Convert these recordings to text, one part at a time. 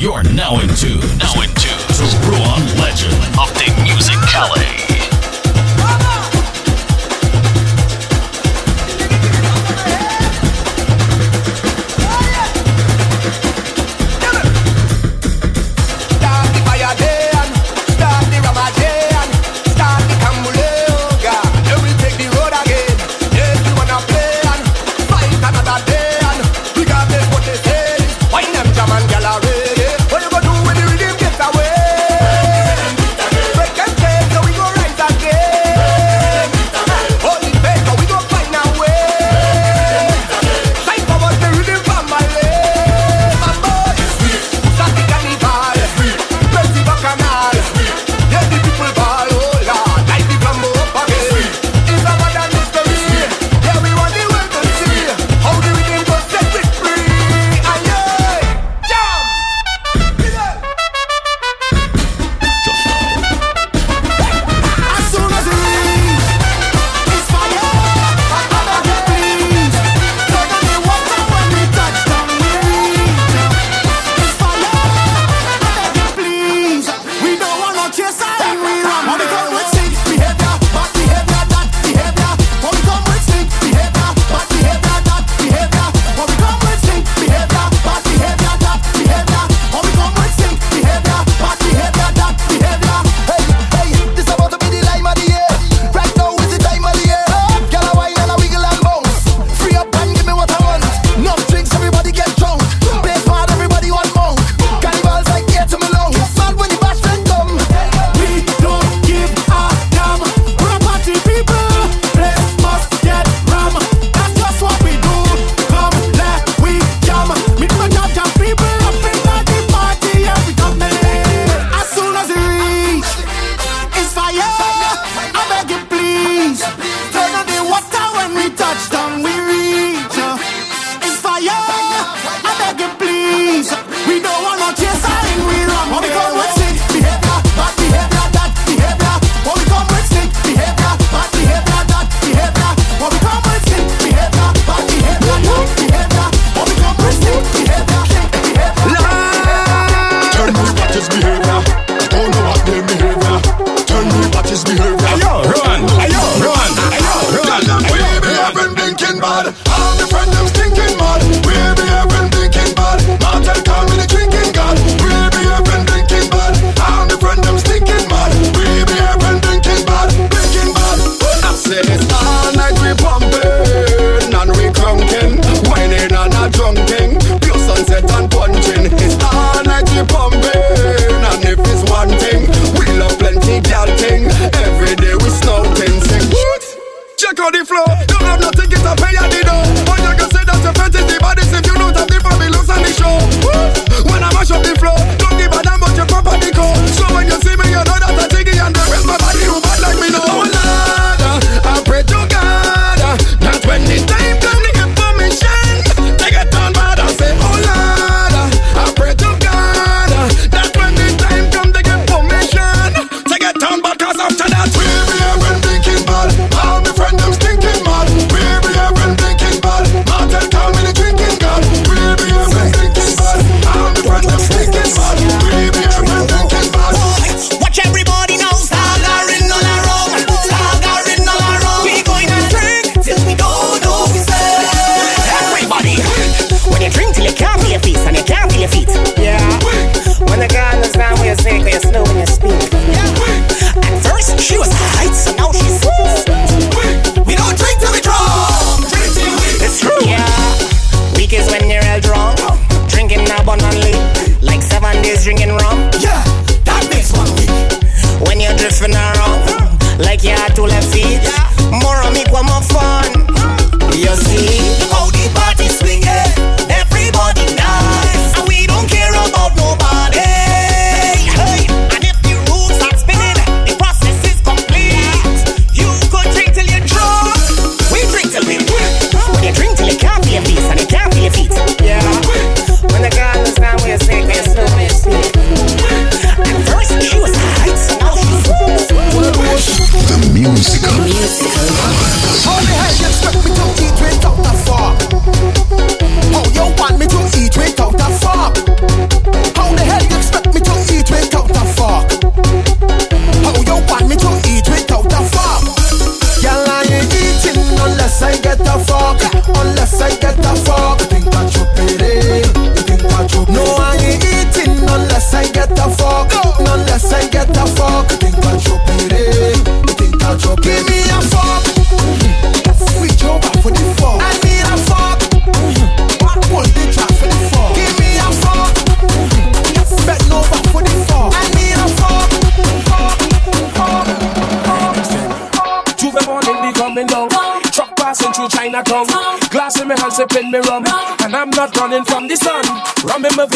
You're now in tune. Now in tune to Ruan Legend of the Music Calais.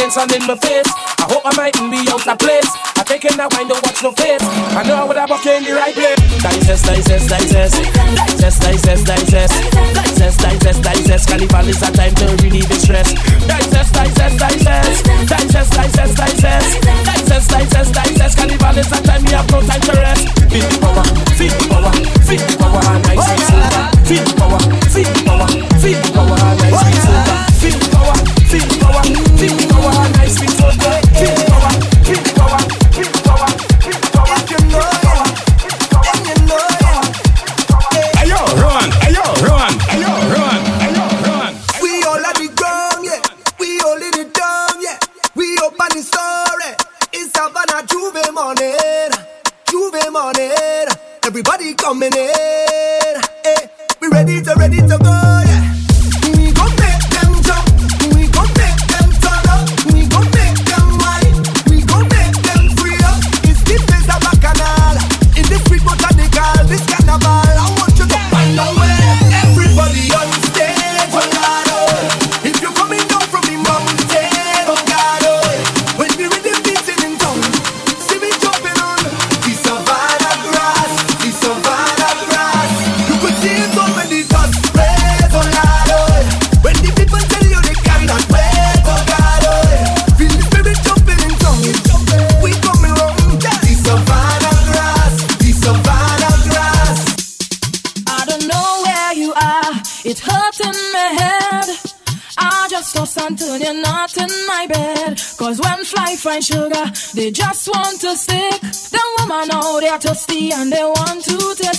Benson in my face. I hope I mightn't be out of place. I taking that wine, don't watch no face. I know I would have bucket in the right place. Digest, digest, digest. Digest, digest, digest. Digest, digest, digest. Carnival is a time to relieve the stress. Digest, digest, digest. Digest, digest, digest. Digest, digest, digest. Carnival is a time we have no time to rest. Feel power, feel power, feel power. life and sugar. They just want to stick. Them woman out they are thirsty and they want to taste.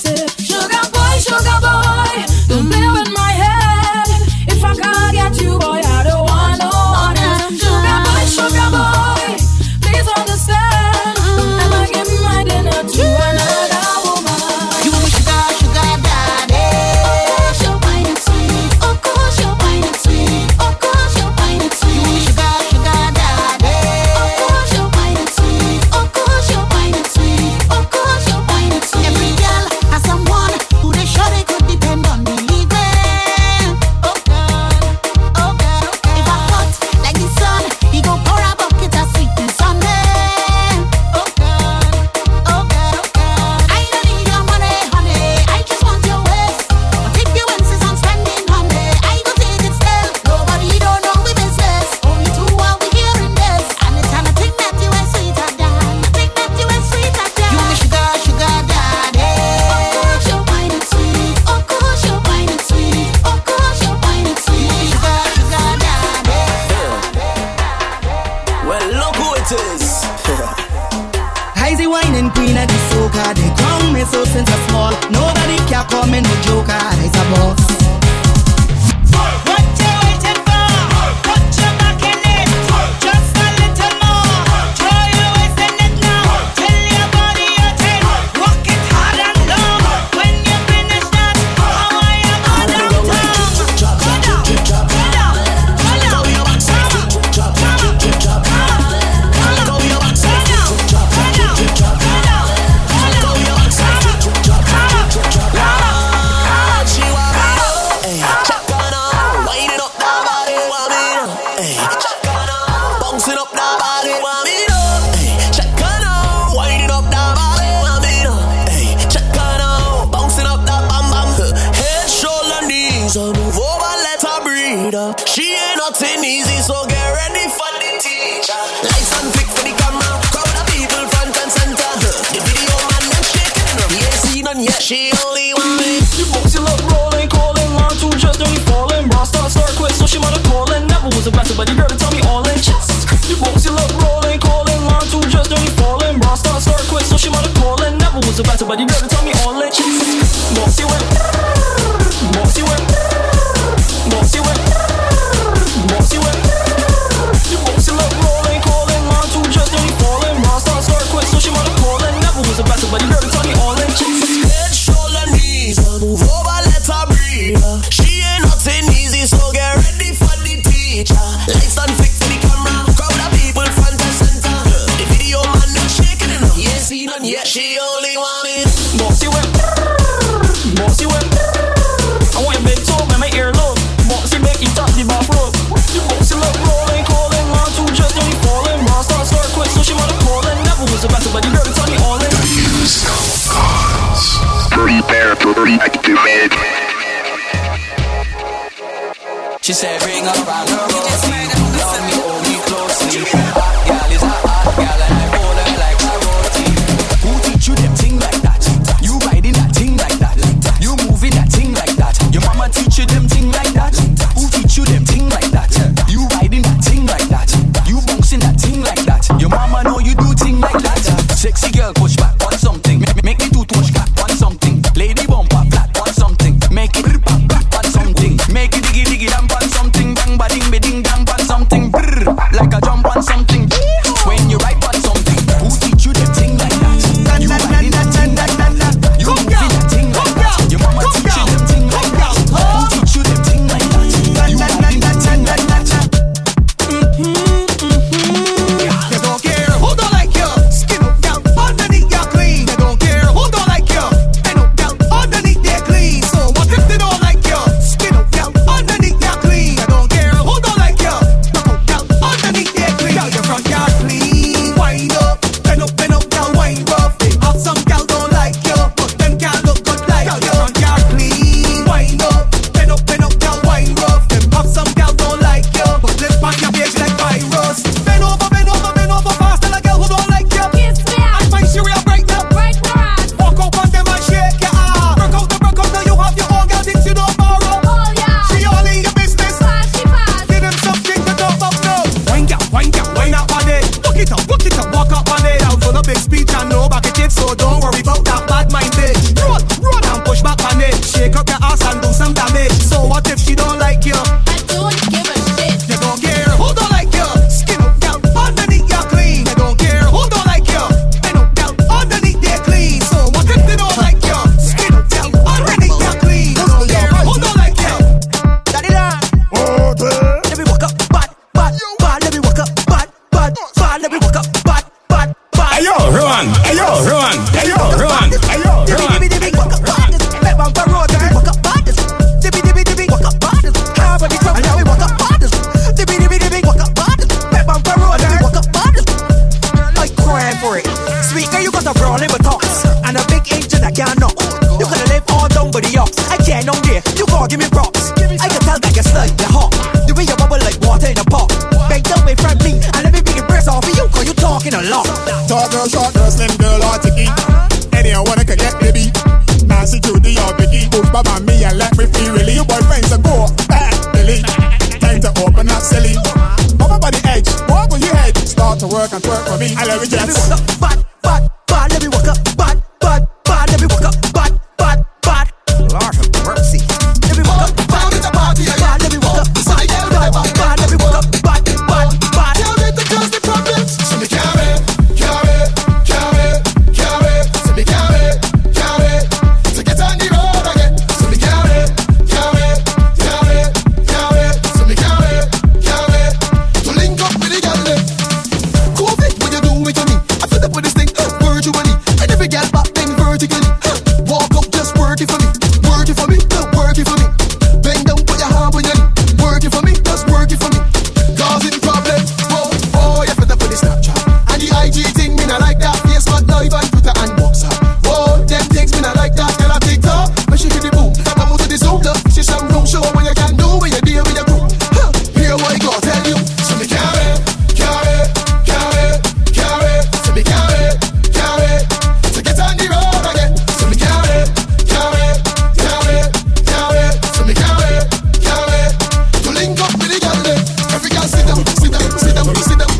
But you girl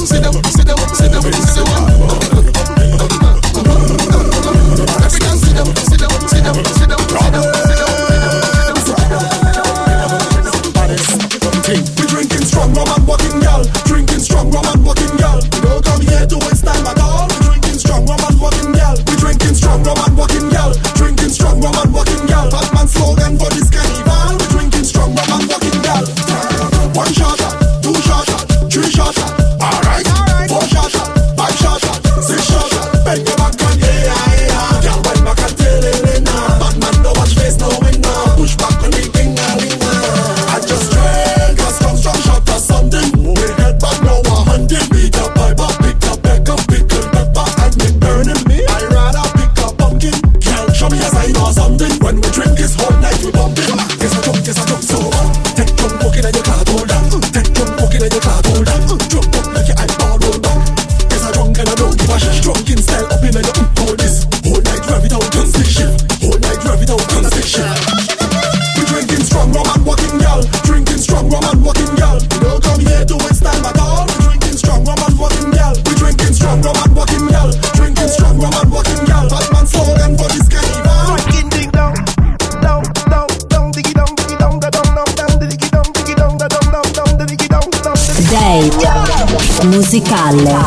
sit down, sit down, sit down, sit down, palle.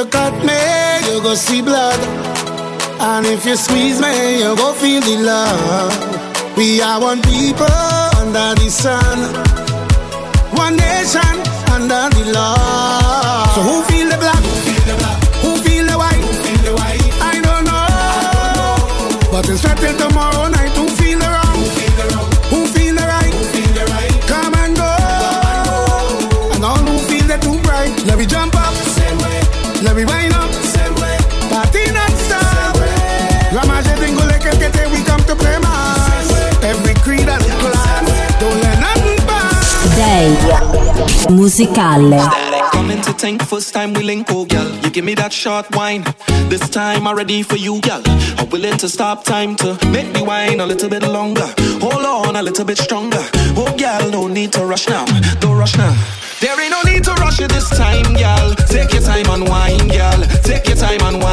you cut me, you go see blood. And if you squeeze me, you go feel the love. We are one people under the sun, one nation under the law. So who feel the black? Who feel the black? Who feel the white? Who feel the white? I don't know. I don't know. But it's threatened to musicale. Coming to think first time we link, oh girl. You give me that short wine. This time I'm ready for you, girl. I'm willing to stop time to make me wine a little bit longer. Hold on a little bit stronger. Oh girl, no need to rush now. Don't rush now. There ain't no need to rush it this time, girl. Take your time and wine, girl. Take your time and wine,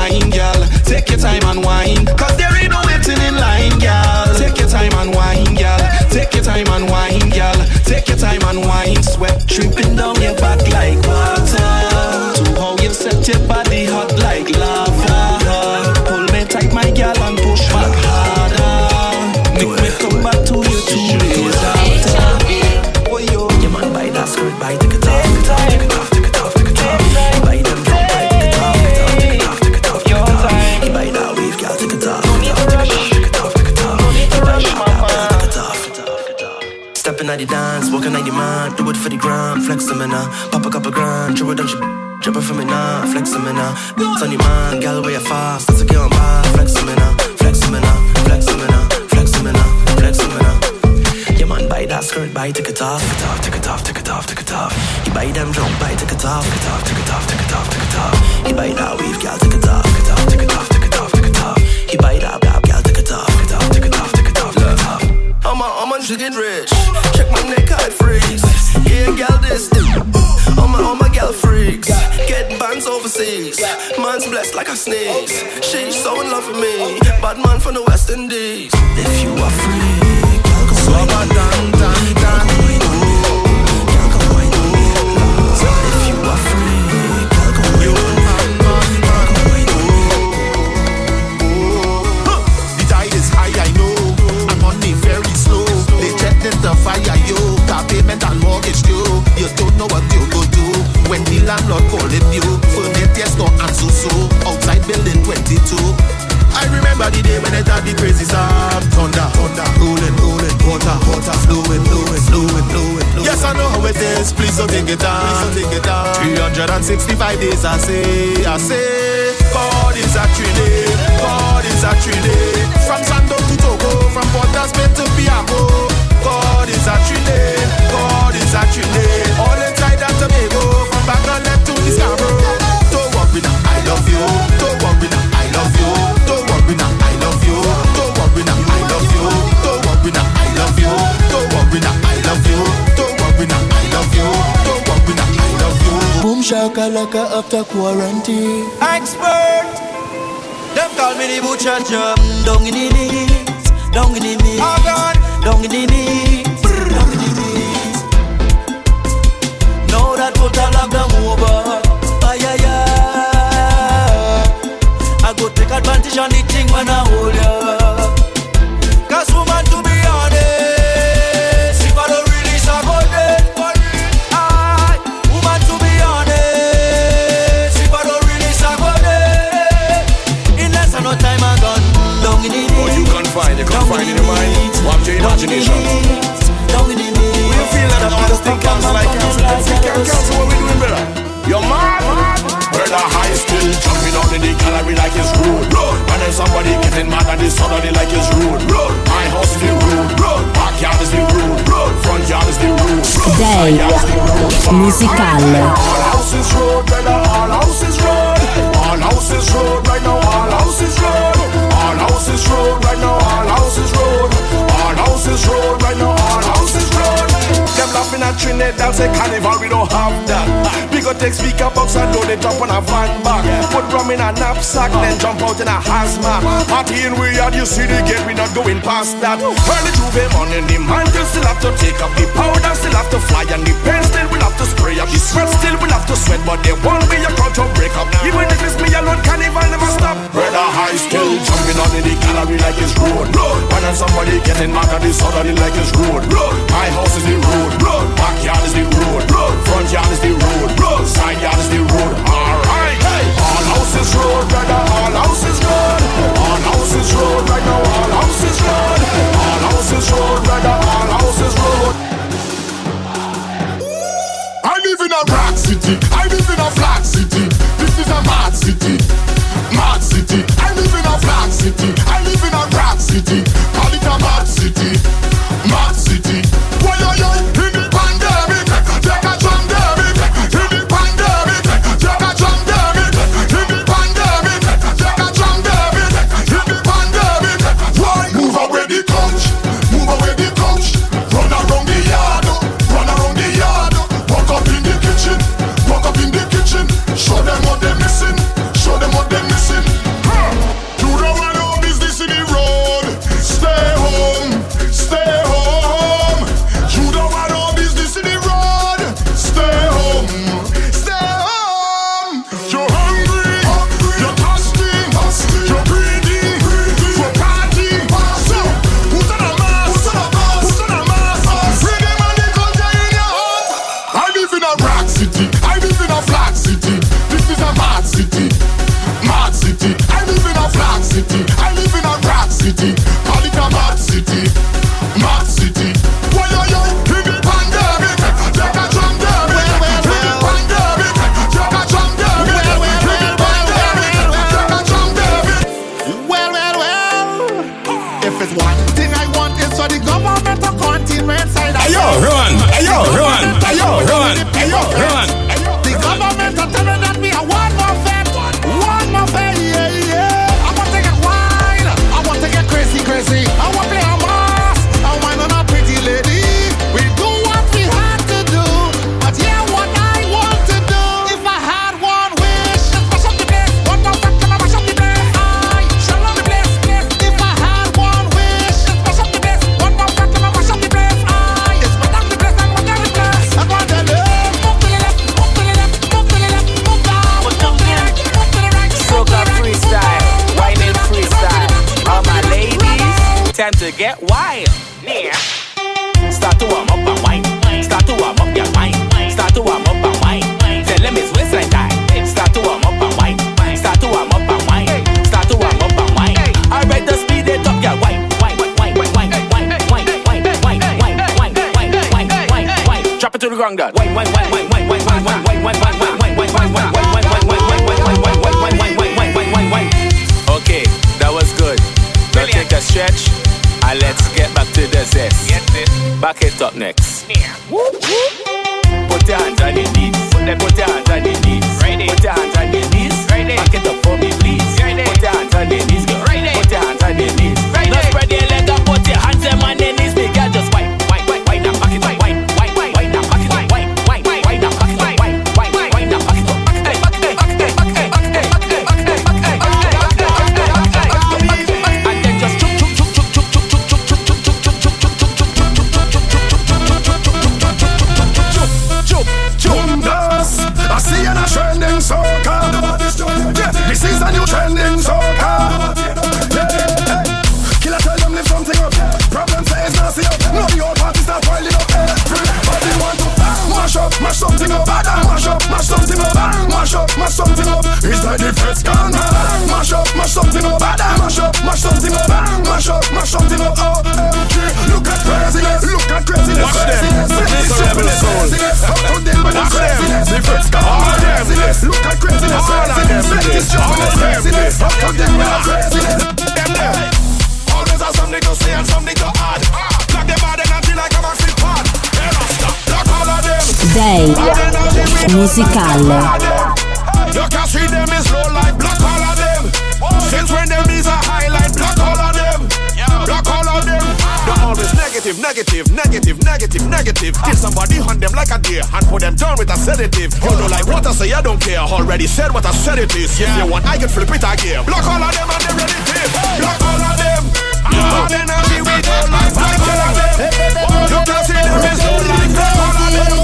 seas. Man's blessed like a sneeze. She's so in love with me. Bad man from the West Indies. If you are free, girl, fire, payment and mortgage, yo. You don't know what you go do when the landlord call it when I thought the crazy sound Thunder, thunder, rolling, rolling, water, water, flowing, flowing, flowing, flowing Yes, I know how it is, please don't take it down. Please don't take it down. 365 days, I say, I say. God is a Trinity, God is a Trinity From Sando to Toco, from Port Spain to Piarco God is a Trinity, God is a Trinity All inside that Tobago, from Bangladesh to Scarborough Boom shakalaka after quarantine. Expert. Them call me the butcher jump down in the knees, down in the knees, oh, down in the knees, down in the knees. Now that total lockdown over, ay ay ay. I go take advantage on the thing when I hold ya. Imagination. Down in the knees. You feel that all this thing comes like cancer. Let's see, can cancel what we doing, brother. You're mad. Brother high still jumping out in the gallery like it's rude. And then somebody getting mad at this suddenly like it's rude. My house is the rude. Backyard is the rude. Front yard is the rude. Day musicale. All houses road, brother. All houses road. All houses road right now. All houses road. All houses road right now. All houses road. Houses road right now. All houses road. Them laughing at Trinidad, say carnival, we don't have that. We go take speaker box and load it up on a van back. Put rum in a knapsack, then jump out in a hazmat. Party in we are, you see the gate, we not going past that. Early J'ouvert morning, the man still have to take up the powder, still have to fly, and the pen still will have to spray up. The sweat still will have to sweat, but there won't be a crowd to break up. Even if it's me alone, carnival never stop. Brother high still jumping on in the gallery like it's road. And then somebody getting mad at the suddenly like it's road. My house is the road. Backyard is the road. Front yard is the road. road. Side yard is the road. Alright. All houses road, brother. All houses road. All houses road right now. All houses road. All houses road, brother. All houses road. I live in a rock city. I live in a flat city. This is a mad city. Mad city. I live in a flat city. I live in a rock city. Call to the granddad. Okay, that was good. Now take a stretch and let's get back to the zest. Back it up next. Put your hands on your knees. Put your hands on your knees. Put your hands on your knees. Back it up for me, please. Put your hands on your knees. Like the feds gone. Mash up, mash something up. Mash up, mash something up. Mash up, mash something up. Oh, Look at craziness. Look at craziness. Watch them. This is rebel soul. How could them but Watch them. The feds gone. All All craziness. Look at craziness. All of them. This job All craziness. How could them but craziness? Them there. Always have something to say and something to add. Knock them out and until like a maxi pad. Hey, Rasta, negative, negative, negative, negative, negative. Till somebody hunt them like a deer and put them down with a sedative. You know like what I say, I don't care. Already said what I said it is. Yeah. If you want, I can flip it again. Block all of them and they're ready to. Block all of them. Don't like. Block all of them. See them like block all of them.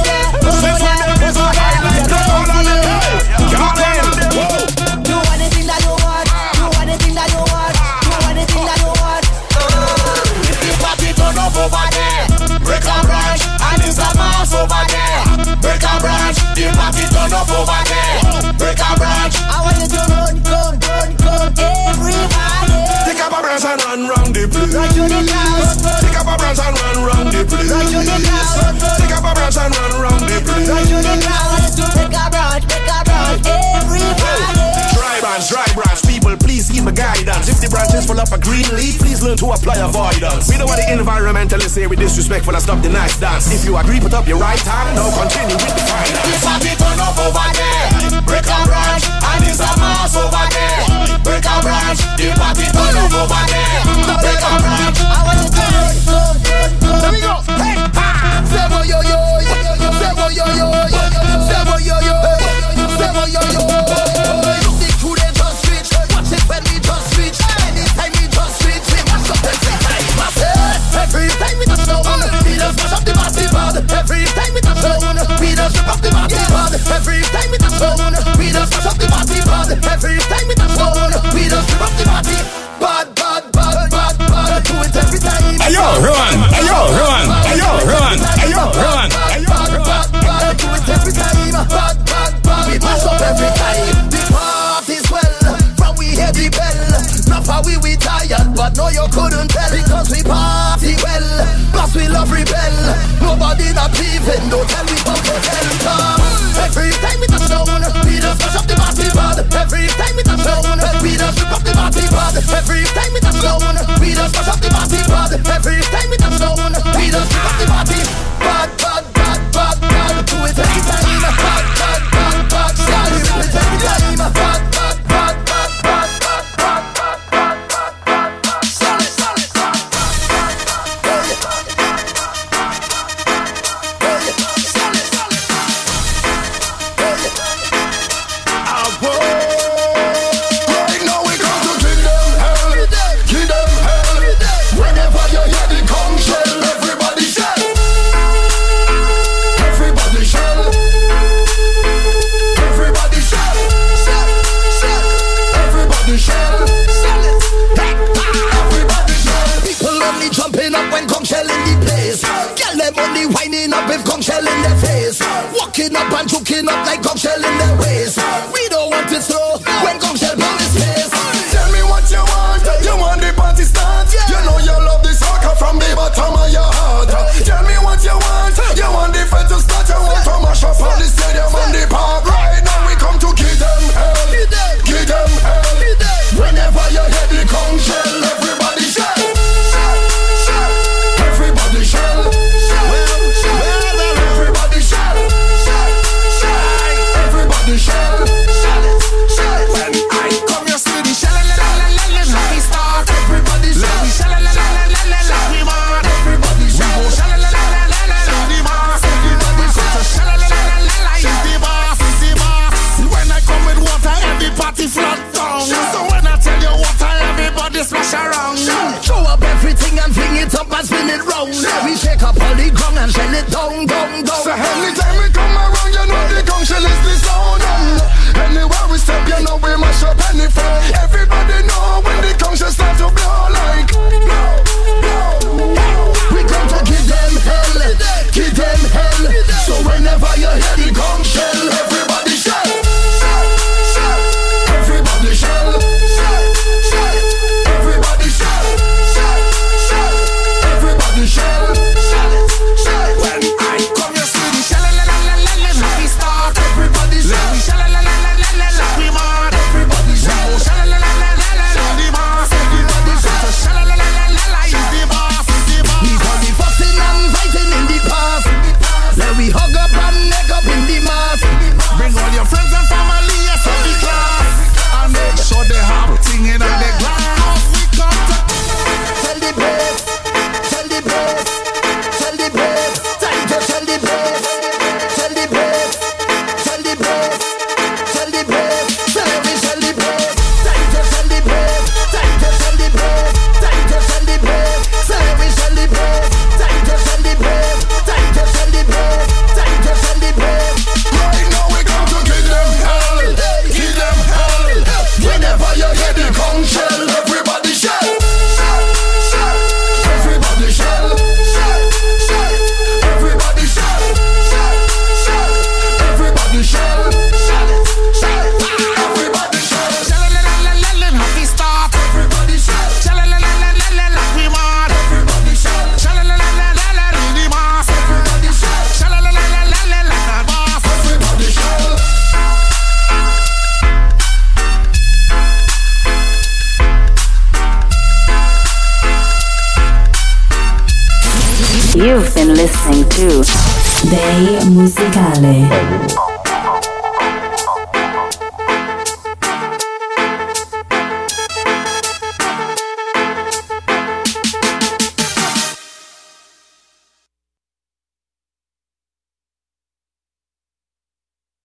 Since when all of them. Over there. Break a branch, the party turn up over there. Break a branch. I want you to run, run, run, run, everybody. Take up a branch and run round the place. Right to the clouds. Take up a branch and run round the place. Right to the clouds. Take up a branch and run round the place. Right to the clouds. Break a guidance. If the branch is full of a green leaf, please learn to apply avoidance. We don't want the environmentalists say we disrespectful and stop the nice dance. If you agree, put up your right hand, now continue with the fight. The finance. party turn up over there. Break a branch and it's a mass over there. Break a branch, the party turn up over there. Break a branch. I want to run. Let me go. Hey, ha. Say what yo yo, say what yo yo, say what yo yo, say what yo yo. Up the party pad. Every time we touch down, we just rip up the party pad. Every time we touch down, we just mash up the party pad. Every time we touch down, we just rip up the party. Bad, bad, bad, bad, bad. Do it every time. Hey, yo, run. Hey, yo, run. Hey, yo, run. Hey, yo, run. Hey, yo, Bad, bad, bad. Do it every time. Bad, bad, bad. We mash up every time. The party's well from we hear the bell. Not for we we tired, but no you couldn't tell because we party well. Love rebel. Nobody not leaving. Don't tell me about tell. Come. Every time we touch down, we just mash up the party pad. Every time we touch down, we just rip up the party pad. Every time we touch down, we just mash up the party pad. Every time we and choking up like shell in their